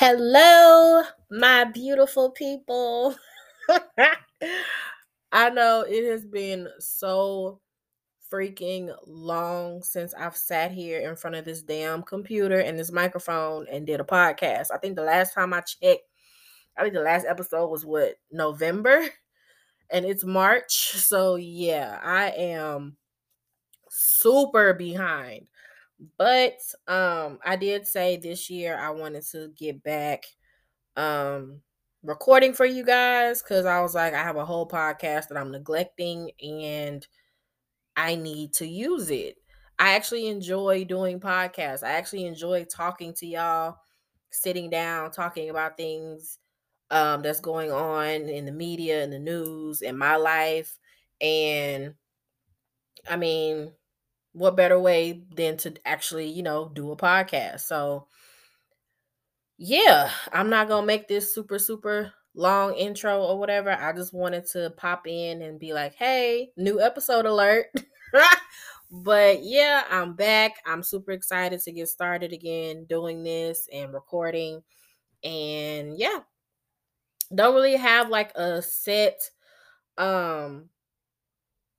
Hello, my beautiful people. I know it has been so freaking long since I've sat here in front of this damn computer and this microphone and did a podcast. I think the last time I checked, I think the last episode was what, November? And it's March. So, yeah, I am super behind. But um I did say this year I wanted to get back um recording for you guys cuz I was like I have a whole podcast that I'm neglecting and I need to use it. I actually enjoy doing podcasts. I actually enjoy talking to y'all, sitting down, talking about things um that's going on in the media and the news in my life and I mean what better way than to actually, you know, do a podcast. So, yeah, I'm not going to make this super, super long intro or whatever. I just wanted to pop in and be like, hey, new episode alert. but yeah, I'm back. I'm super excited to get started again doing this and recording. And yeah, don't really have like a set um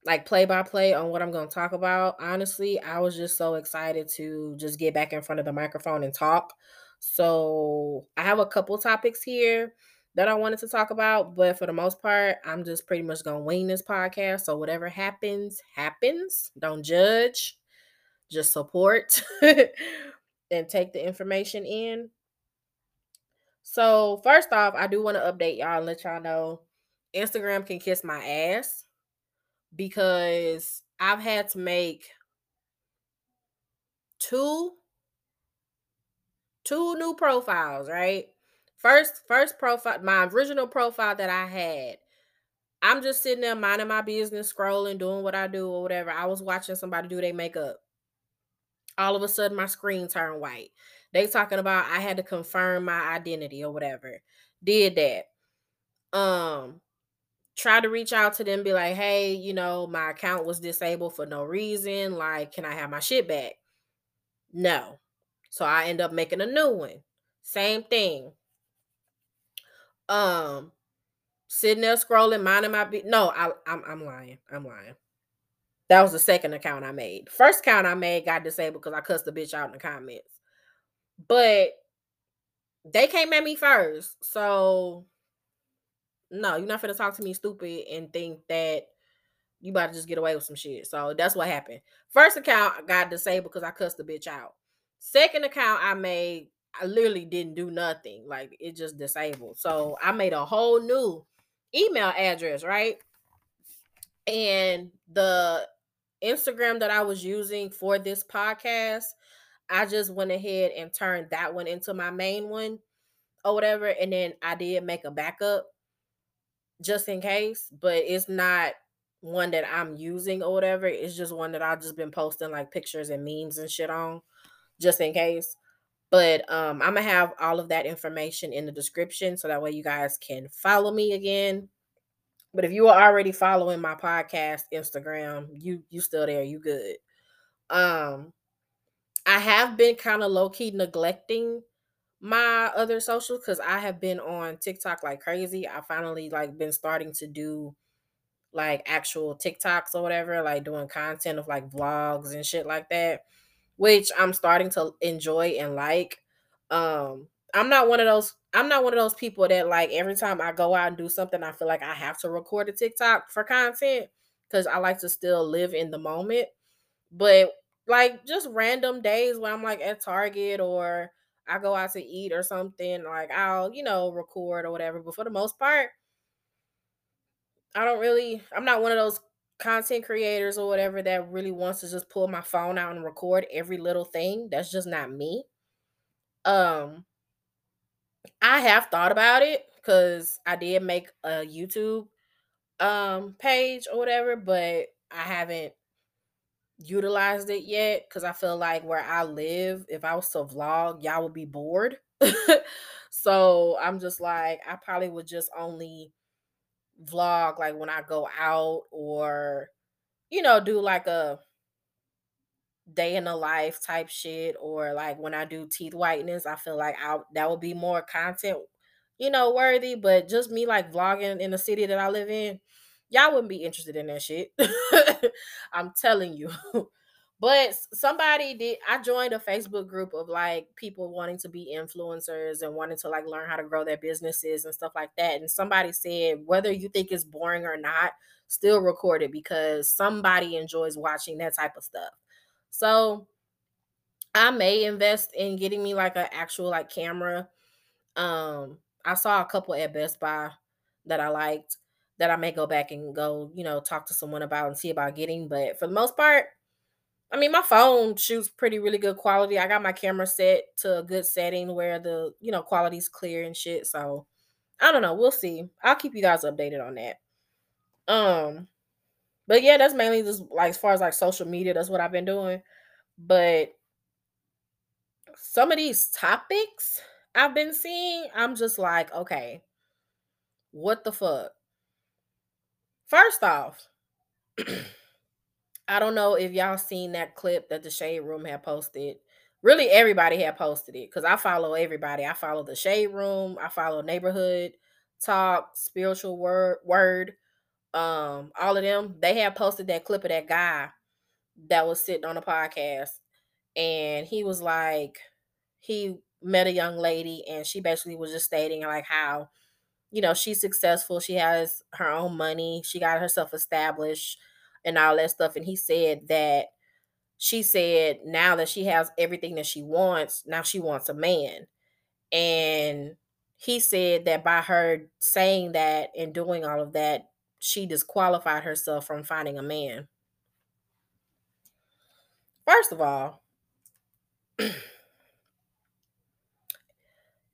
like play by play on what I'm going to talk about. Honestly, I was just so excited to just get back in front of the microphone and talk. So, I have a couple topics here that I wanted to talk about, but for the most part, I'm just pretty much going to wing this podcast. So, whatever happens, happens. Don't judge, just support and take the information in. So, first off, I do want to update y'all and let y'all know Instagram can kiss my ass because I've had to make two two new profiles, right? First first profile, my original profile that I had. I'm just sitting there minding my business, scrolling, doing what I do or whatever. I was watching somebody do their makeup. All of a sudden my screen turned white. They talking about I had to confirm my identity or whatever. Did that. Um try to reach out to them, be like, hey, you know, my account was disabled for no reason. Like, can I have my shit back? No. So I end up making a new one. Same thing. Um, sitting there scrolling, minding my be no, I, I'm I'm lying. I'm lying. That was the second account I made. First account I made got disabled because I cussed the bitch out in the comments. But they came at me first. So no, you're not gonna talk to me stupid and think that you about to just get away with some shit. So that's what happened. First account I got disabled because I cussed the bitch out. Second account I made, I literally didn't do nothing. Like it just disabled. So I made a whole new email address, right? And the Instagram that I was using for this podcast, I just went ahead and turned that one into my main one or whatever. And then I did make a backup just in case, but it's not one that I'm using or whatever. It's just one that I've just been posting like pictures and memes and shit on just in case. But um, I'm gonna have all of that information in the description so that way you guys can follow me again. But if you are already following my podcast Instagram, you you still there, you good. Um I have been kind of low key neglecting my other socials because I have been on TikTok like crazy. I finally like been starting to do like actual TikToks or whatever, like doing content of like vlogs and shit like that, which I'm starting to enjoy and like. Um, I'm not one of those I'm not one of those people that like every time I go out and do something, I feel like I have to record a TikTok for content because I like to still live in the moment. But like just random days where I'm like at Target or I go out to eat or something, like I'll, you know, record or whatever. But for the most part, I don't really, I'm not one of those content creators or whatever that really wants to just pull my phone out and record every little thing. That's just not me. Um, I have thought about it because I did make a YouTube um page or whatever, but I haven't utilized it yet because I feel like where I live, if I was to vlog, y'all would be bored. so I'm just like, I probably would just only vlog like when I go out or, you know, do like a day in the life type shit or like when I do teeth whiteness, I feel like I that would be more content, you know, worthy. But just me like vlogging in the city that I live in, y'all wouldn't be interested in that shit. I'm telling you. but somebody did I joined a Facebook group of like people wanting to be influencers and wanting to like learn how to grow their businesses and stuff like that. And somebody said whether you think it's boring or not, still record it because somebody enjoys watching that type of stuff. So I may invest in getting me like an actual like camera. Um I saw a couple at Best Buy that I liked that I may go back and go, you know, talk to someone about and see about getting. But for the most part, I mean, my phone shoots pretty really good quality. I got my camera set to a good setting where the, you know, quality's clear and shit. So I don't know. We'll see. I'll keep you guys updated on that. Um, but yeah, that's mainly just like as far as like social media, that's what I've been doing. But some of these topics I've been seeing, I'm just like, okay, what the fuck? First off, I don't know if y'all seen that clip that the Shade Room had posted. Really, everybody had posted it because I follow everybody. I follow the Shade Room. I follow Neighborhood Talk, Spiritual Word, Word. Um, all of them. They had posted that clip of that guy that was sitting on a podcast, and he was like, he met a young lady, and she basically was just stating like how you know, she's successful. She has her own money. She got herself established and all that stuff. And he said that she said now that she has everything that she wants, now she wants a man. And he said that by her saying that and doing all of that, she disqualified herself from finding a man. First of all,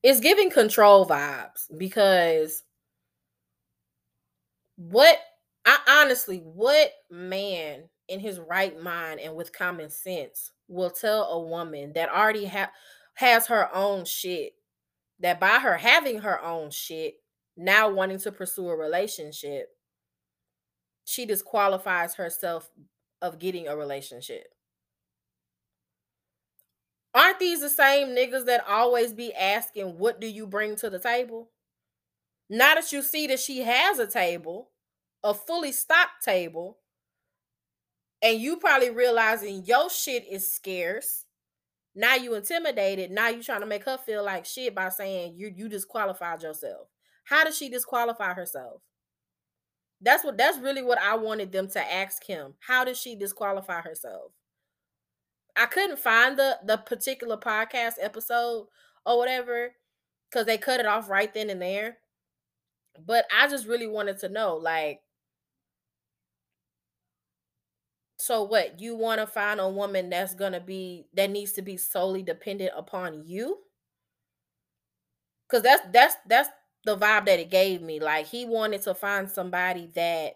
it's giving control vibes because what I honestly, what man in his right mind and with common sense will tell a woman that already have has her own shit that by her having her own shit, now wanting to pursue a relationship, she disqualifies herself of getting a relationship. Aren't these the same niggas that always be asking, What do you bring to the table? Now that you see that she has a table, a fully stocked table, and you probably realizing your shit is scarce. Now you intimidated. Now you trying to make her feel like shit by saying you you disqualified yourself. How does she disqualify herself? That's what that's really what I wanted them to ask him. How does she disqualify herself? I couldn't find the the particular podcast episode or whatever because they cut it off right then and there. But I just really wanted to know, like, so what you want to find a woman that's gonna be that needs to be solely dependent upon you? Because that's that's that's the vibe that it gave me. Like he wanted to find somebody that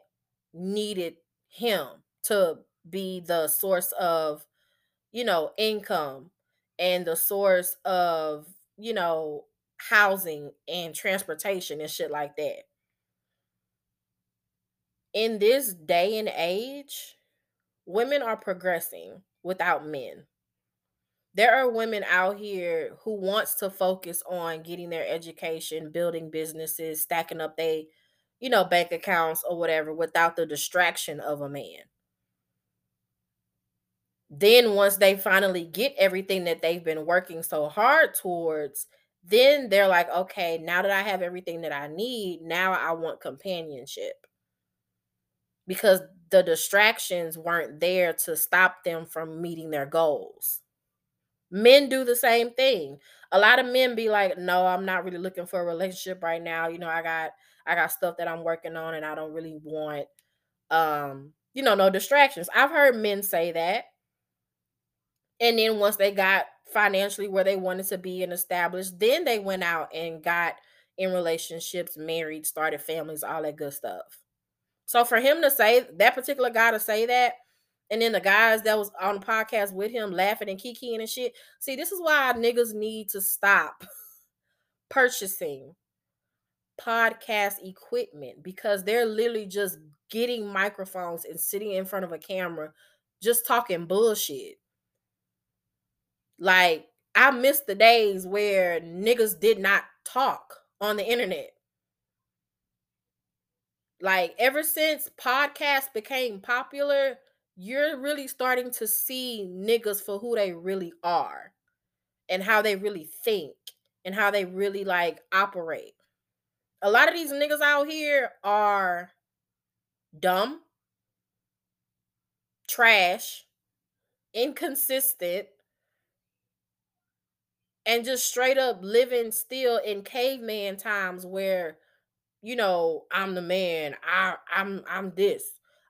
needed him to be the source of, you know, income and the source of, you know, housing and transportation and shit like that. In this day and age, women are progressing without men there are women out here who wants to focus on getting their education building businesses stacking up they you know bank accounts or whatever without the distraction of a man then once they finally get everything that they've been working so hard towards then they're like okay now that i have everything that i need now i want companionship because the distractions weren't there to stop them from meeting their goals Men do the same thing. A lot of men be like, "No, I'm not really looking for a relationship right now. You know, I got I got stuff that I'm working on and I don't really want um, you know, no distractions." I've heard men say that. And then once they got financially where they wanted to be and established, then they went out and got in relationships, married, started families, all that good stuff. So for him to say that particular guy to say that, and then the guys that was on the podcast with him laughing and kikiing and shit. See, this is why niggas need to stop purchasing podcast equipment because they're literally just getting microphones and sitting in front of a camera just talking bullshit. Like, I miss the days where niggas did not talk on the internet. Like, ever since podcasts became popular, you're really starting to see niggas for who they really are and how they really think and how they really like operate. A lot of these niggas out here are dumb, trash, inconsistent, and just straight up living still in caveman times where you know i'm the man i i'm i'm this.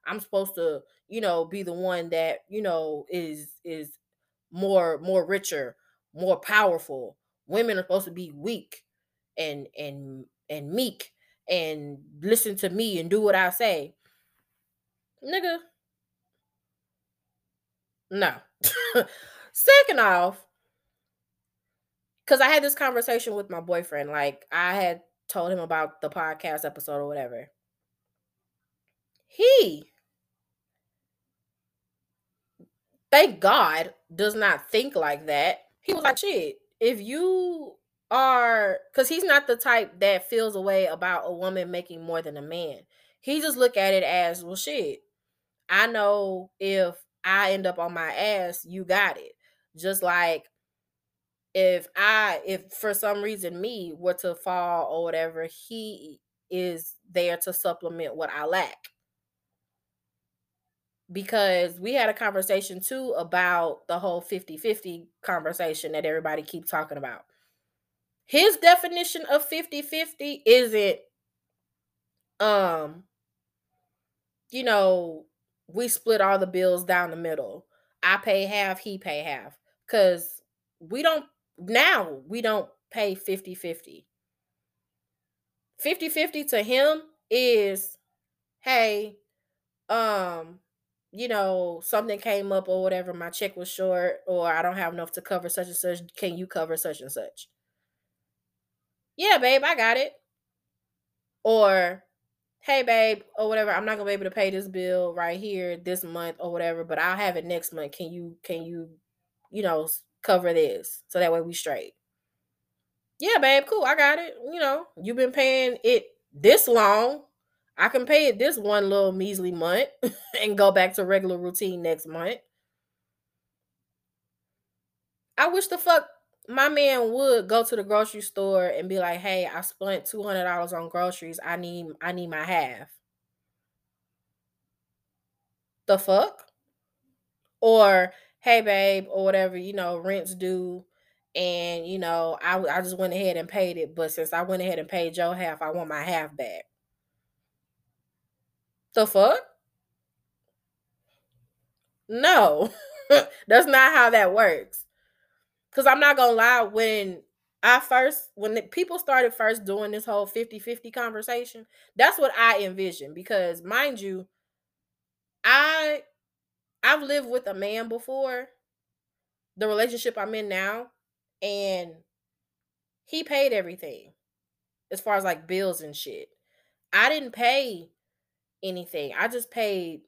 I'm supposed to you know be the one that you know is is more more richer more powerful. Women are supposed to be weak and and and meek and listen to me and do what i say. Nigga. No. Second off because i had this conversation with my boyfriend like i had told him about the podcast episode or whatever he thank God, does not think like that. He was like, shit, if you are, because he's not the type that feels a way about a woman making more than a man. He just look at it as, well, shit, I know if I end up on my ass, you got it. Just like if I, if for some reason me were to fall or whatever, he is there to supplement what I lack because we had a conversation too about the whole 50-50 conversation that everybody keeps talking about. His definition of 50-50 isn't um you know, we split all the bills down the middle. I pay half, he pay half cuz we don't now we don't pay 50-50. 50-50 to him is hey, um you know, something came up or whatever, my check was short, or I don't have enough to cover such and such. Can you cover such and such? Yeah, babe, I got it. Or, hey, babe, or whatever, I'm not gonna be able to pay this bill right here this month or whatever, but I'll have it next month. Can you, can you, you know, cover this so that way we straight? Yeah, babe, cool, I got it. You know, you've been paying it this long. I can pay it this one little measly month and go back to regular routine next month. I wish the fuck my man would go to the grocery store and be like, "Hey, I spent two hundred dollars on groceries. I need, I need my half." The fuck? Or, hey, babe, or whatever. You know, rent's due, and you know, I I just went ahead and paid it. But since I went ahead and paid your half, I want my half back. The fuck? No, that's not how that works. Cause I'm not gonna lie, when I first when the, people started first doing this whole 50-50 conversation, that's what I envisioned because mind you, I I've lived with a man before, the relationship I'm in now, and he paid everything as far as like bills and shit. I didn't pay anything. I just paid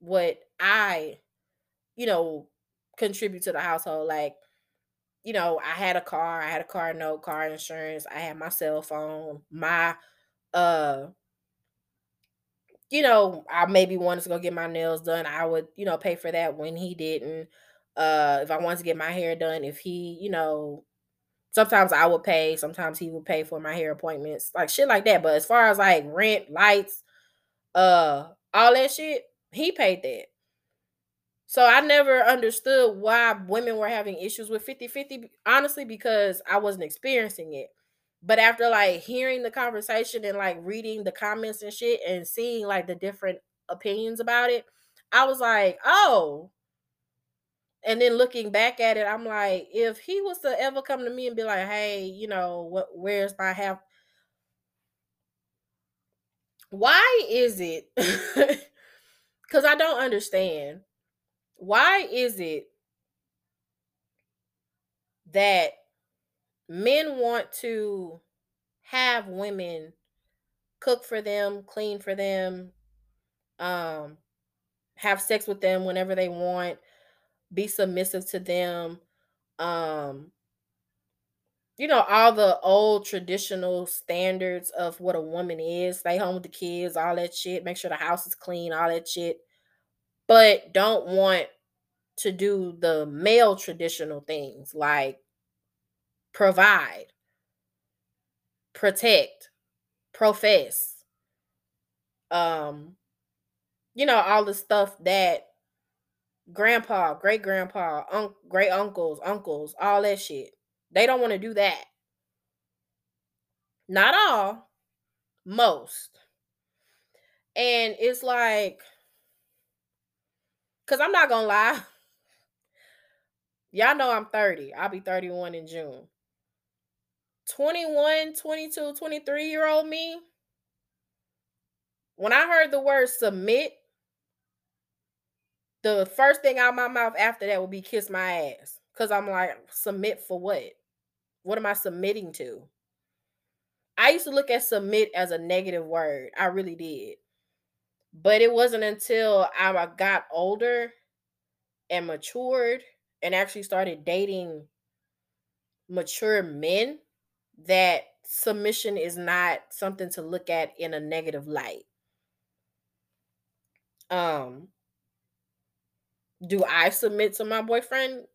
what I, you know, contribute to the household. Like, you know, I had a car, I had a car note, car insurance, I had my cell phone, my uh you know, I maybe wanted to go get my nails done. I would, you know, pay for that when he didn't. Uh if I wanted to get my hair done, if he, you know, sometimes I would pay, sometimes he would pay for my hair appointments, like shit like that. But as far as like rent, lights, uh, all that shit, he paid that. So I never understood why women were having issues with 50-50, honestly, because I wasn't experiencing it. But after like hearing the conversation and like reading the comments and shit and seeing like the different opinions about it, I was like, oh. And then looking back at it, I'm like, if he was to ever come to me and be like, hey, you know, what where's my half? Why is it? Because I don't understand. Why is it that men want to have women cook for them, clean for them, um, have sex with them whenever they want, be submissive to them, um, you know, all the old traditional standards of what a woman is, stay home with the kids, all that shit, make sure the house is clean, all that shit, but don't want to do the male traditional things like provide, protect, profess, um, you know, all the stuff that grandpa, great grandpa, un- great uncles, uncles, all that shit. They don't want to do that. Not all, most. And it's like, because I'm not going to lie. Y'all know I'm 30. I'll be 31 in June. 21, 22, 23 year old me, when I heard the word submit, the first thing out of my mouth after that would be kiss my ass. Cause I'm like, submit for what? What am I submitting to? I used to look at submit as a negative word. I really did. But it wasn't until I got older and matured and actually started dating mature men that submission is not something to look at in a negative light. Um do I submit to my boyfriend?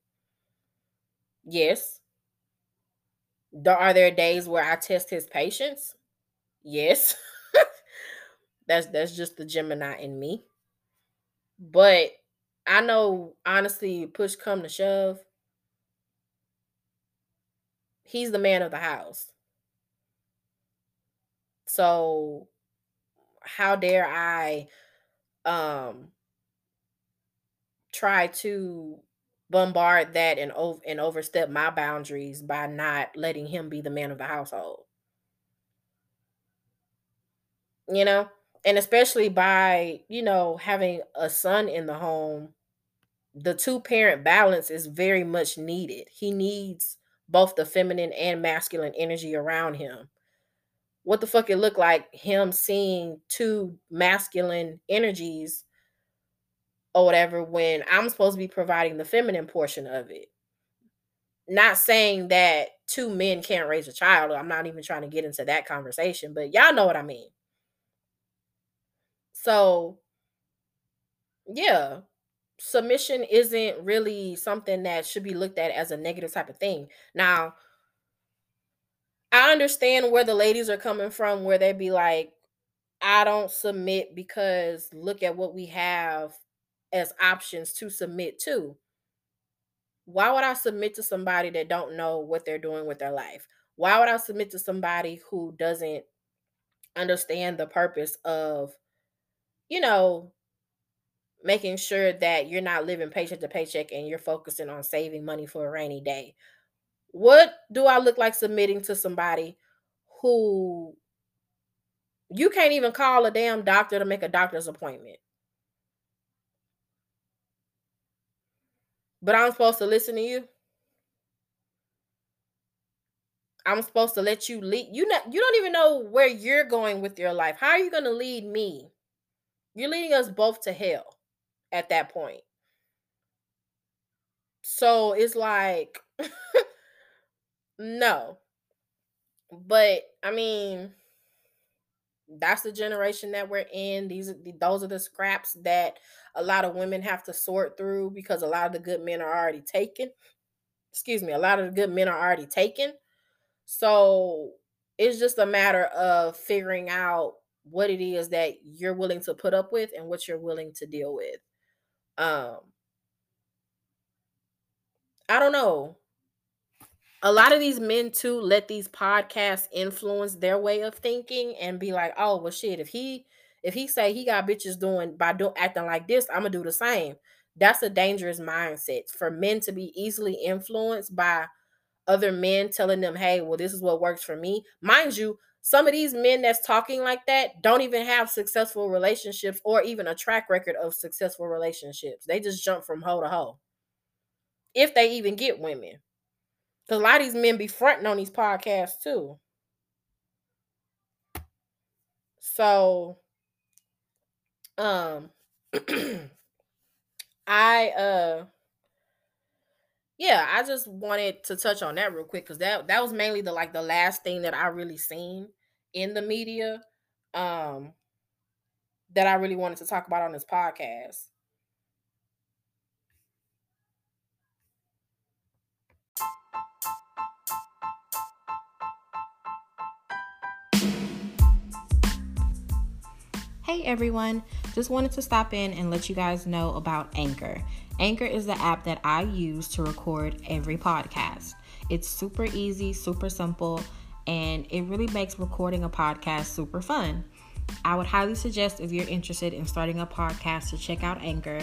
Yes. Are there days where I test his patience? Yes. that's that's just the Gemini in me. But I know honestly, push come to shove, he's the man of the house. So how dare I um try to bombard that and over and overstep my boundaries by not letting him be the man of the household. You know, and especially by, you know, having a son in the home, the two parent balance is very much needed. He needs both the feminine and masculine energy around him. What the fuck it looked like him seeing two masculine energies or whatever when I'm supposed to be providing the feminine portion of it. Not saying that two men can't raise a child. I'm not even trying to get into that conversation, but y'all know what I mean. So, yeah, submission isn't really something that should be looked at as a negative type of thing. Now, I understand where the ladies are coming from, where they'd be like, I don't submit because look at what we have as options to submit to. Why would I submit to somebody that don't know what they're doing with their life? Why would I submit to somebody who doesn't understand the purpose of, you know, making sure that you're not living paycheck to paycheck and you're focusing on saving money for a rainy day? What do I look like submitting to somebody who you can't even call a damn doctor to make a doctor's appointment? But I'm supposed to listen to you. I'm supposed to let you lead. You know, you don't even know where you're going with your life. How are you going to lead me? You're leading us both to hell at that point. So it's like, no. But I mean, that's the generation that we're in. These are those are the scraps that a lot of women have to sort through because a lot of the good men are already taken. Excuse me, a lot of the good men are already taken. So it's just a matter of figuring out what it is that you're willing to put up with and what you're willing to deal with. Um I don't know. A lot of these men too let these podcasts influence their way of thinking and be like, "Oh, well shit, if he if he say he got bitches doing by doing acting like this, I'm to do the same." That's a dangerous mindset for men to be easily influenced by other men telling them, "Hey, well this is what works for me." Mind you, some of these men that's talking like that don't even have successful relationships or even a track record of successful relationships. They just jump from hoe to hoe if they even get women. Because a lot of these men be fronting on these podcasts too. So, um, I uh, yeah, I just wanted to touch on that real quick because that that was mainly the like the last thing that I really seen in the media, um, that I really wanted to talk about on this podcast. Hey everyone, just wanted to stop in and let you guys know about Anchor. Anchor is the app that I use to record every podcast. It's super easy, super simple, and it really makes recording a podcast super fun. I would highly suggest if you're interested in starting a podcast to check out Anchor.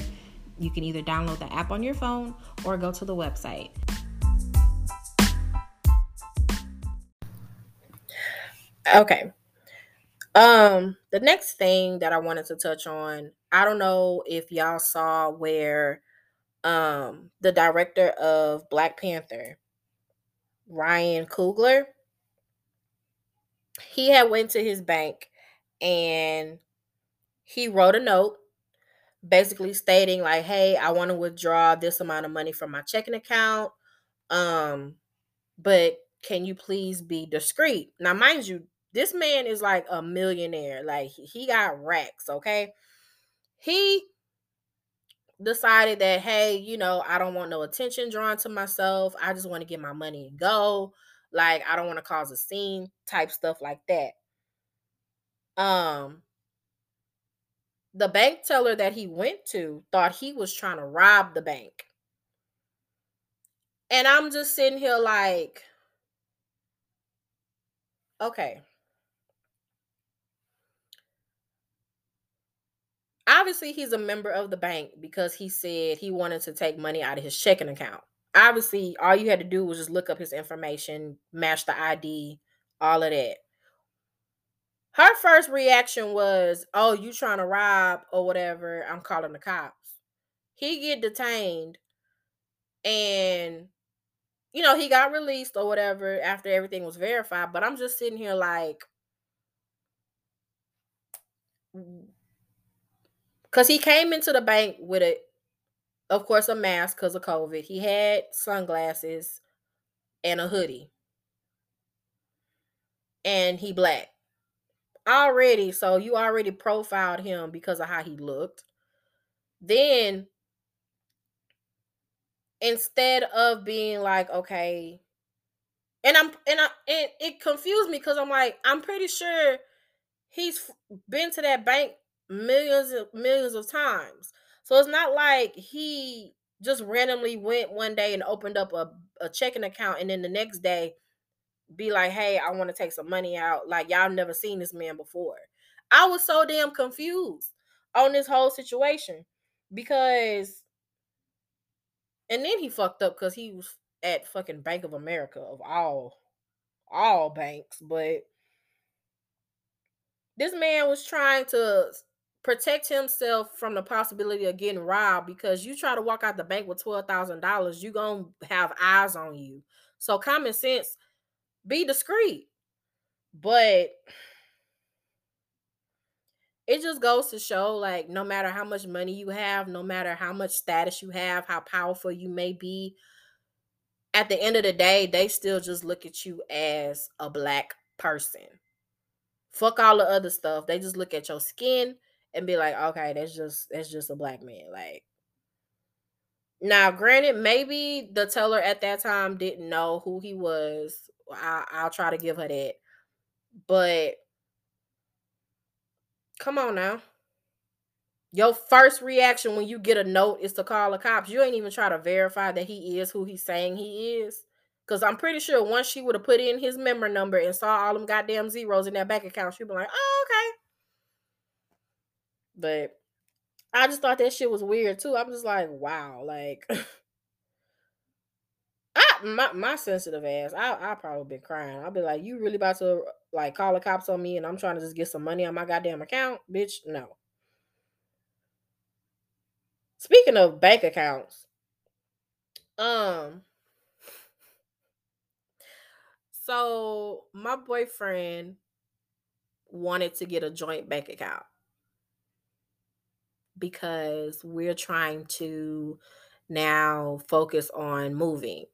You can either download the app on your phone or go to the website. Okay. Um, the next thing that I wanted to touch on, I don't know if y'all saw where um the director of Black Panther, Ryan Coogler, he had went to his bank and he wrote a note basically stating like, "Hey, I want to withdraw this amount of money from my checking account. Um, but can you please be discreet?" Now, mind you, this man is like a millionaire. Like he got racks, okay? He decided that, hey, you know, I don't want no attention drawn to myself. I just want to get my money and go. Like, I don't want to cause a scene type stuff like that. Um, the bank teller that he went to thought he was trying to rob the bank. And I'm just sitting here like, okay. Obviously he's a member of the bank because he said he wanted to take money out of his checking account. Obviously, all you had to do was just look up his information, match the ID, all of that. Her first reaction was, "Oh, you trying to rob or whatever? I'm calling the cops." He get detained and you know, he got released or whatever after everything was verified, but I'm just sitting here like because he came into the bank with a, of course, a mask because of COVID. He had sunglasses and a hoodie, and he black already. So you already profiled him because of how he looked. Then instead of being like, okay, and I'm and I and it confused me because I'm like, I'm pretty sure he's been to that bank millions of millions of times. So it's not like he just randomly went one day and opened up a, a checking account and then the next day be like, hey, I want to take some money out. Like y'all never seen this man before. I was so damn confused on this whole situation because and then he fucked up because he was at fucking Bank of America of all all banks, but this man was trying to protect himself from the possibility of getting robbed because you try to walk out the bank with $12,000, you're going to have eyes on you. So common sense, be discreet. But it just goes to show like no matter how much money you have, no matter how much status you have, how powerful you may be, at the end of the day, they still just look at you as a black person. Fuck all the other stuff. They just look at your skin and be like, okay, that's just that's just a black man. Like now, granted, maybe the teller at that time didn't know who he was. I, I'll try to give her that. But come on now. Your first reaction when you get a note is to call the cops. You ain't even try to verify that he is who he's saying he is. Because I'm pretty sure once she would have put in his member number and saw all them goddamn zeros in that bank account, she'd be like, oh, okay. But I just thought that shit was weird too. I'm just like, wow, like I my, my sensitive ass, I I probably been crying. I'll be like, you really about to like call the cops on me and I'm trying to just get some money on my goddamn account? Bitch, no. Speaking of bank accounts, um, so my boyfriend wanted to get a joint bank account because we're trying to now focus on moving.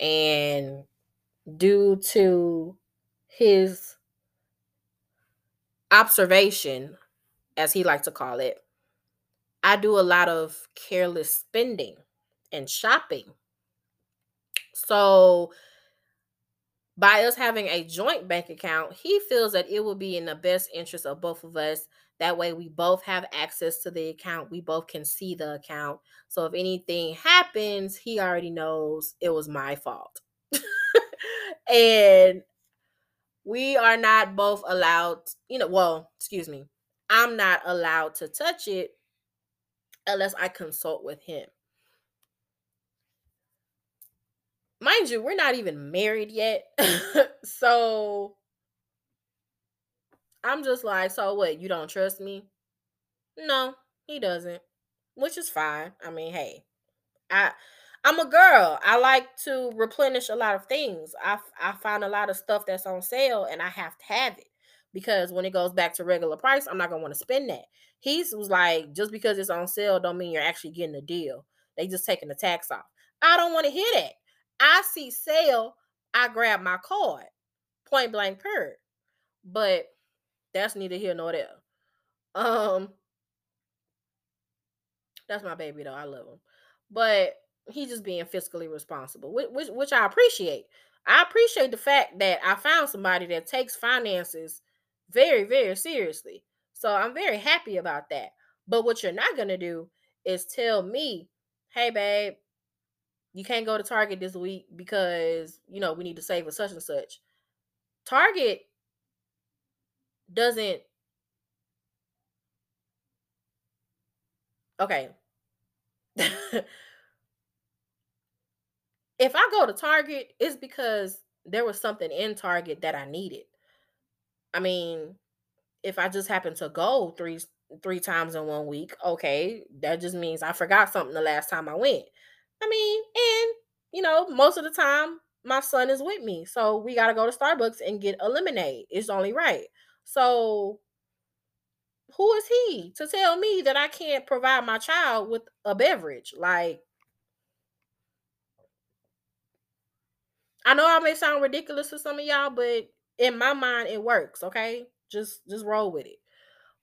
And due to his observation, as he likes to call it, I do a lot of careless spending and shopping. So, by us having a joint bank account, he feels that it will be in the best interest of both of us. That way, we both have access to the account. We both can see the account. So, if anything happens, he already knows it was my fault. and we are not both allowed, you know, well, excuse me, I'm not allowed to touch it unless I consult with him. Mind you, we're not even married yet. so I'm just like, so what? You don't trust me? No, he doesn't, which is fine. I mean, hey, I I'm a girl. I like to replenish a lot of things. I I find a lot of stuff that's on sale and I have to have it because when it goes back to regular price, I'm not gonna want to spend that. He was like, just because it's on sale don't mean you're actually getting a deal. They just taking the tax off. I don't want to hear that. I see sale, I grab my card. Point blank period. But that's neither here nor there. Um that's my baby though. I love him. But he's just being fiscally responsible, which, which, I appreciate. I appreciate the fact that I found somebody that takes finances very, very seriously. So I'm very happy about that. But what you're not to do is tell me, hey, babe, you can't go to Target this week because, you know, we need to save for such and such. Target doesn't. Okay. if I go to Target, it's because there was something in Target that I needed. I mean, if I just happen to go three three times in one week, okay, that just means I forgot something the last time I went. I mean, and you know, most of the time my son is with me. So we got to go to Starbucks and get a lemonade. It's only right. So who is he to tell me that I can't provide my child with a beverage? Like I know I may sound ridiculous to some of y'all, but in my mind it works okay just just roll with it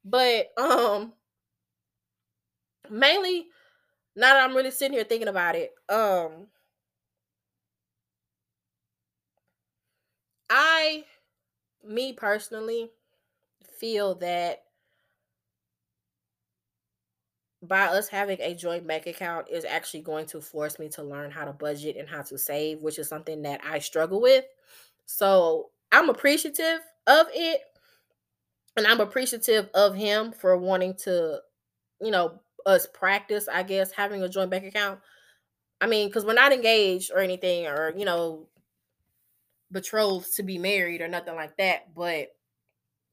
but um mainly now that i'm really sitting here thinking about it um i me personally feel that by us having a joint bank account is actually going to force me to learn how to budget and how to save which is something that i struggle with so I'm appreciative of it. And I'm appreciative of him for wanting to, you know, us practice, I guess, having a joint bank account. I mean, because we're not engaged or anything, or you know, betrothed to be married or nothing like that. But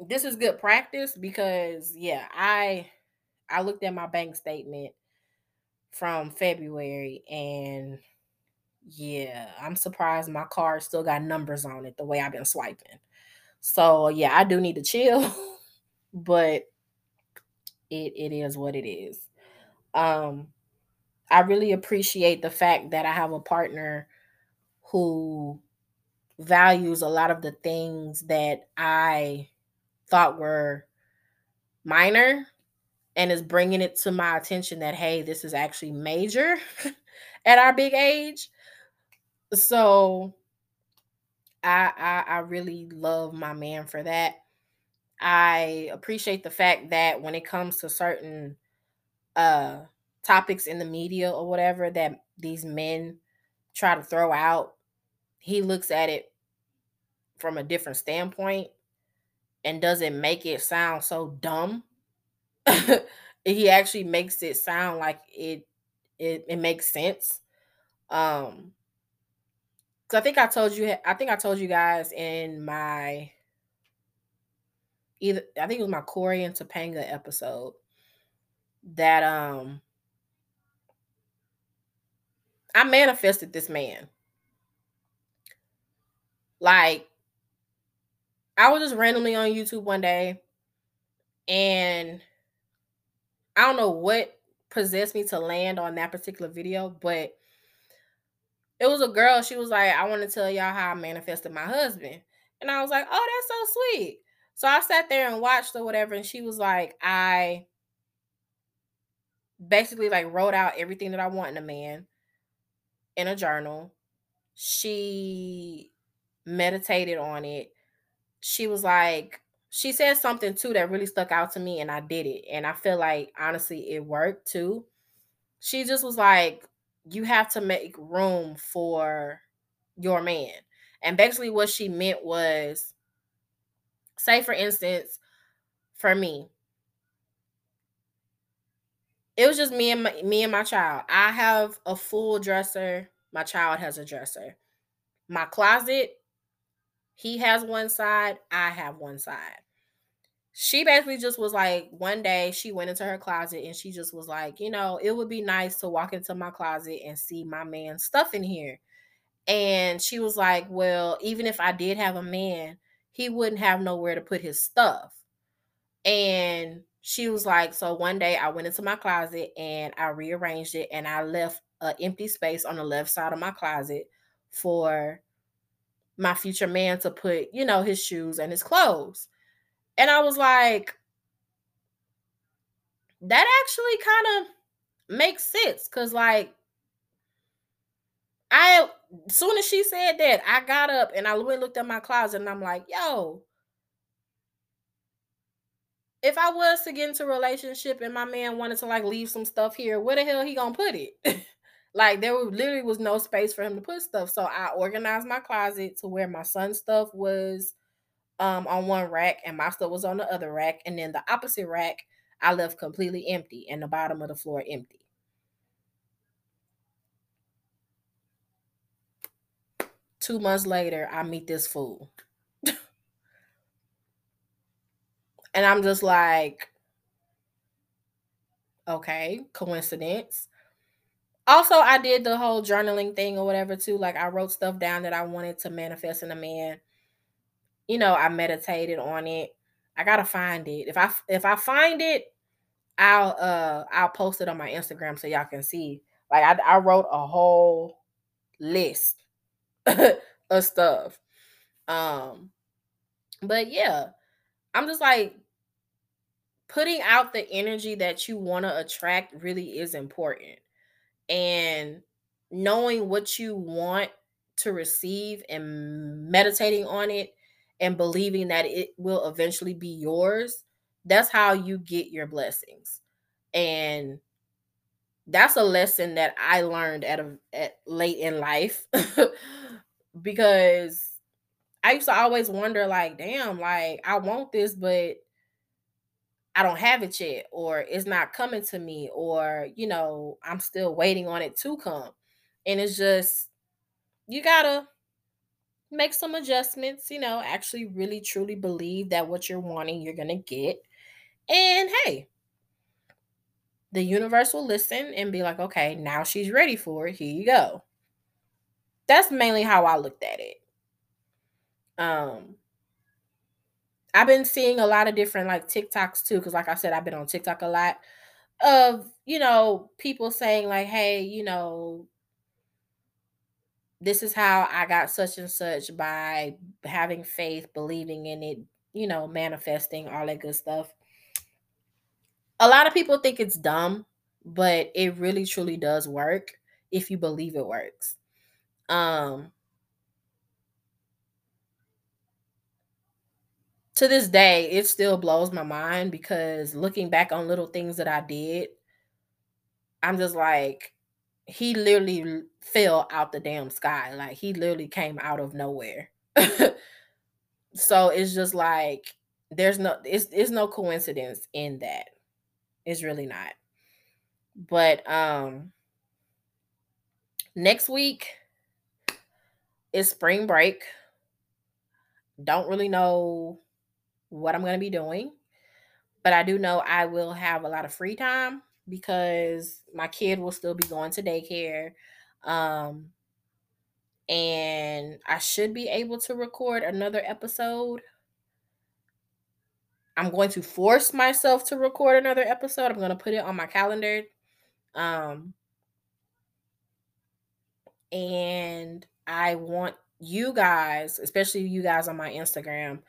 this is good practice because yeah, I I looked at my bank statement from February and yeah, I'm surprised my card still got numbers on it the way I've been swiping. So yeah, I do need to chill, but it it is what it is. Um I really appreciate the fact that I have a partner who values a lot of the things that I thought were minor and is bringing it to my attention that hey this is actually major at our big age. So I, I i really love my man for that. I appreciate the fact that when it comes to certain uh topics in the media or whatever that these men try to throw out he looks at it from a different standpoint and doesn't make it sound so dumb he actually makes it sound like it it, it makes sense. Um because i think i told you i think i told you guys in my either i think it was my cory and topanga episode that um i manifested this man. Like i was just randomly on youtube one day and I don't know what possessed me to land on that particular video, but it was a girl. She was like, I want to tell y'all how I manifested my husband. And I was like, oh, that's so sweet. So I sat there and watched or whatever. And she was like, I basically like wrote out everything that I want in a man in a journal. She meditated on it. She was like, she said something too that really stuck out to me and I did it. And I feel like honestly it worked too. She just was like, you have to make room for your man. And basically what she meant was say for instance, for me, it was just me and my, me and my child. I have a full dresser. My child has a dresser. My closet he has one side, I have one side. She basically just was like, one day she went into her closet and she just was like, you know, it would be nice to walk into my closet and see my man's stuff in here. And she was like, well, even if I did have a man, he wouldn't have nowhere to put his stuff. And she was like, so one day I went into my closet and I rearranged it and I left an empty space on the left side of my closet for my future man to put, you know, his shoes and his clothes. And I was like, that actually kind of makes sense because, like, I, soon as she said that, I got up and I went looked at my closet and I'm like, yo, if I was to get into a relationship and my man wanted to like leave some stuff here, where the hell he gonna put it? Like there literally was no space for him to put stuff. So I organized my closet to where my son's stuff was um on one rack and my stuff was on the other rack. And then the opposite rack I left completely empty and the bottom of the floor empty. Two months later, I meet this fool. and I'm just like, okay, coincidence also i did the whole journaling thing or whatever too. Like i wrote stuff down that i wanted to manifest in a man. You know i meditated on it. I gotta find it. If i if i find it i'll uh i'll post it on my instagram so y'all can see. Like i, I wrote a whole list of stuff. Um but yeah i'm just like putting out the energy that you want to attract really is important and knowing what you want to receive and meditating on it and believing that it will eventually be yours that's how you get your blessings. And that's a lesson that i learned at a at late in life because i used to always wonder like damn like i want this but I don't have it yet, or it's not coming to me, or you know, I'm still waiting on it to come. And it's just, you gotta make some adjustments, you know, actually really truly believe that what you're wanting, you're gonna get. And hey, the universe will listen and be like, okay, now she's ready for it. Here you go. That's mainly how I looked at it. Um, I've been seeing a lot of different like TikToks too, because like I said, I've been on TikTok a lot of you know people saying like, hey, you know, this is how I got such and such by having faith, believing in it, you know, manifesting all that good stuff. A lot of people think it's dumb, but it really truly does work if you believe it works. Um to this day, it still blows my mind because looking back on little things that I did, I'm just like, he literally fell out the damn sky. Like he literally came out of nowhere. so it's just like there's no it's it's no coincidence in that. It's really not. But um next week is spring break. Don't really know what I'm going to be doing. But I do know I will have a lot of free time because my kid will still be going to daycare. Um, and I should be able to record another episode. I'm going to force myself to record another episode. I'm going to put it on my calendar. Um, and I want you guys, especially you guys on my Instagram,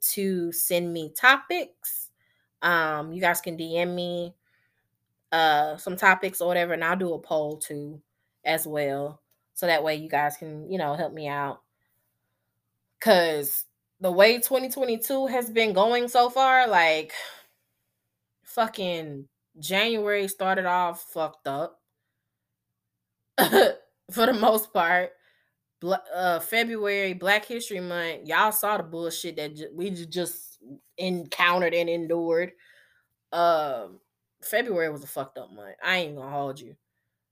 to send me topics. Um, you guys can DM me uh some topics or whatever, and I'll do a poll too as well. So that way you guys can, you know, help me out. Cause the way 2022 has been going so far, like fucking January started off fucked up for the most part uh, February, Black History Month, y'all saw the bullshit that we just encountered and endured. Um, February was a fucked up month. I ain't gonna hold you,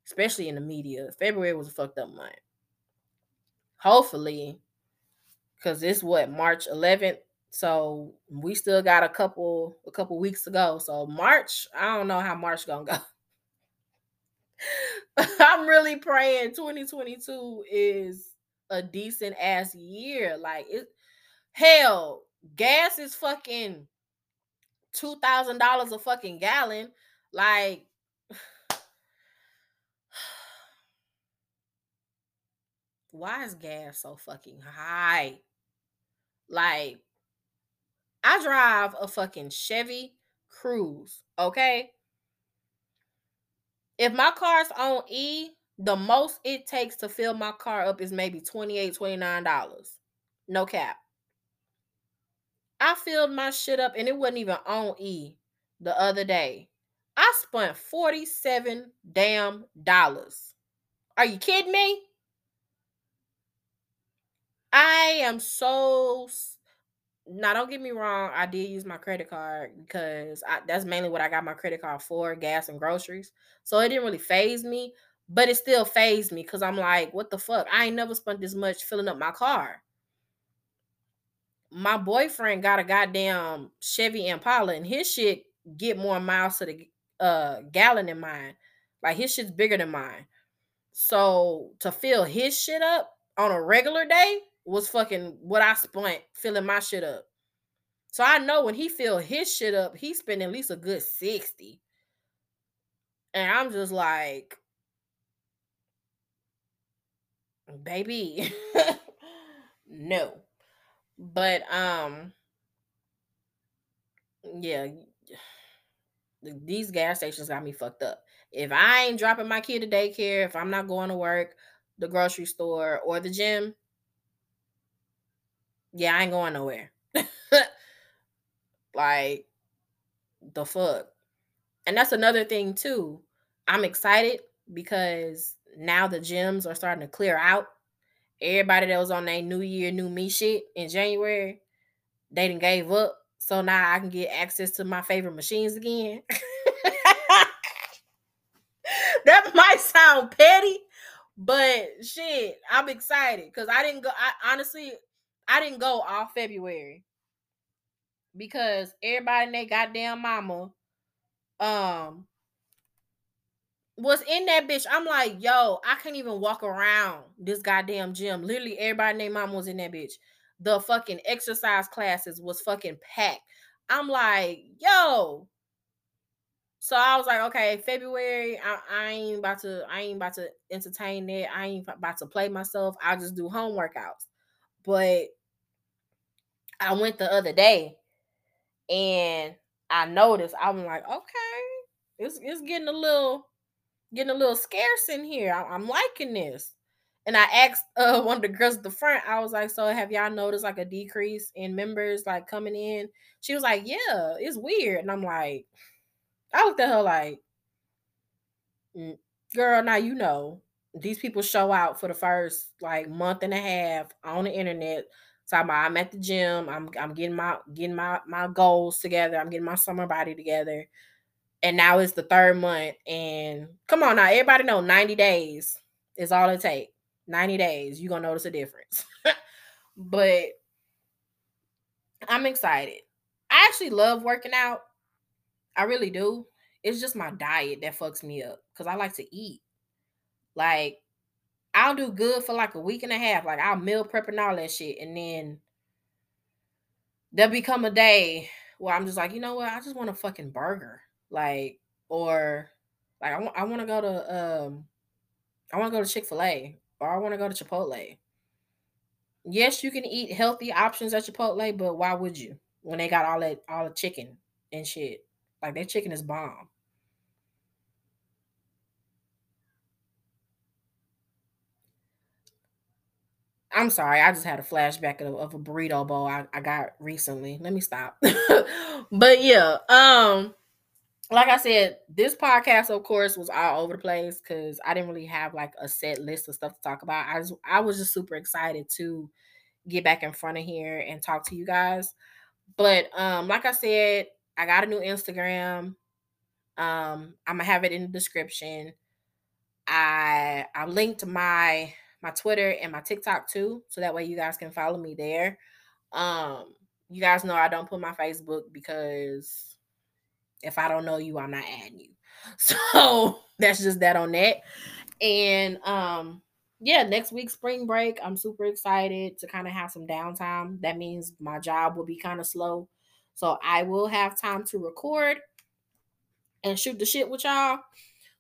especially in the media. February was a fucked up month. Hopefully, because it's what March 11th, so we still got a couple a couple weeks to go. So March, I don't know how March gonna go. I'm really praying 2022 is a decent ass year. Like it hell, gas is fucking two thousand dollars a fucking gallon. Like why is gas so fucking high? Like I drive a fucking Chevy Cruze, okay? If my car's on E, the most it takes to fill my car up is maybe 28 $29. No cap. I filled my shit up and it wasn't even on E the other day. I spent 47 damn dollars. Are you kidding me? I am so now don't get me wrong, I did use my credit card because I, that's mainly what I got my credit card for, gas and groceries. So it didn't really faze me, but it still fazed me because I'm like, what the fuck? I ain't never spent this much filling up my car. My boyfriend got a goddamn Chevy Impala, and his shit get more miles to the uh gallon than mine. Like his shit's bigger than mine. So to fill his shit up on a regular day was fucking what I spent filling my shit up. So I know when he fill his shit up, he spent at least a good 60. And I'm just like, baby. No. But um yeah these gas stations got me fucked up. If i ain't dropping my kid to daycare if i'm not going to work the grocery store or the gym yeah i ain't going nowhere. Like the fuck. And that's another thing too. I'm excited because now the gyms are starting to clear out. Everybody that was on their New Year, New Me shit in January, they didn't gave up. So now I can get access to my favorite machines again. that might sound petty, But shit, I'm excited because I didn't go. I honestly, I didn't go all February because everybody and their goddamn mama, um, was in that bitch. I'm like, yo, I can't even walk around this goddamn gym. Literally, everybody named mom was in that bitch. The fucking exercise classes was fucking packed. I'm like, yo. So I was like, okay, February, I, I ain't about to, I ain't about to entertain that. I ain't about to play myself. I'll just do home workouts. But I went the other day and I noticed I'm like, okay, it's it's getting a little getting a little scarce in here. I, am liking this. And I asked uh, one of the girls at the front, I was like, So have y'all noticed like a decrease in members like coming in? She was like, Yeah, it's weird. And I'm like, I looked at her like, mm, Girl, now you know, these people show out for the first like month and a half on the internet. Talking about I'm at the gym, I'm I'm getting my getting my my goals together, I'm getting my summer body together and now it's the third month. And come on now, everybody know 90 days is all it takes. 90 days, you're gonna notice a difference. but I'm excited. I actually love working out. I really do. It's just my diet that fucks me up because I like to eat. Like, I'll do good for like a week and a half. Like, I'll meal prep and all that shit. And then there'll become a day where I'm just like, you know what? I just want a fucking burger like or like I want I want to go to um I want to go to Chick-fil-A or I want to go to Chipotle. Yes, you can eat healthy options at Chipotle, but why would you when they got all that all the chicken and shit? Like their chicken is bomb. I'm sorry, I just had a flashback of, of a burrito bowl I, I got recently. Let me stop. but yeah, um, like I said, this podcast, of course, was all over the place because I didn't really have like a set list of stuff to talk about. I was I was just super excited to get back in front of here and talk to you guys. But um, like I said, I got a new Instagram. Um, I'm gonna have it in the description. I I linked my my Twitter and my TikTok too, so that way you guys can follow me there. Um, you guys know I don't put my Facebook because if I don't know you, I'm not adding you. So that's just that on that. And um, yeah, next week spring break. I'm super excited to kind of have some downtime. That means my job will be kind of slow. So I will have time to record and shoot the shit with y'all.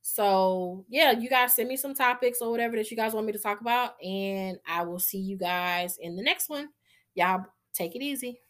So yeah, you guys send me some topics or whatever that you guys want me to talk about, and I will see you guys in the next one. Y'all take it easy.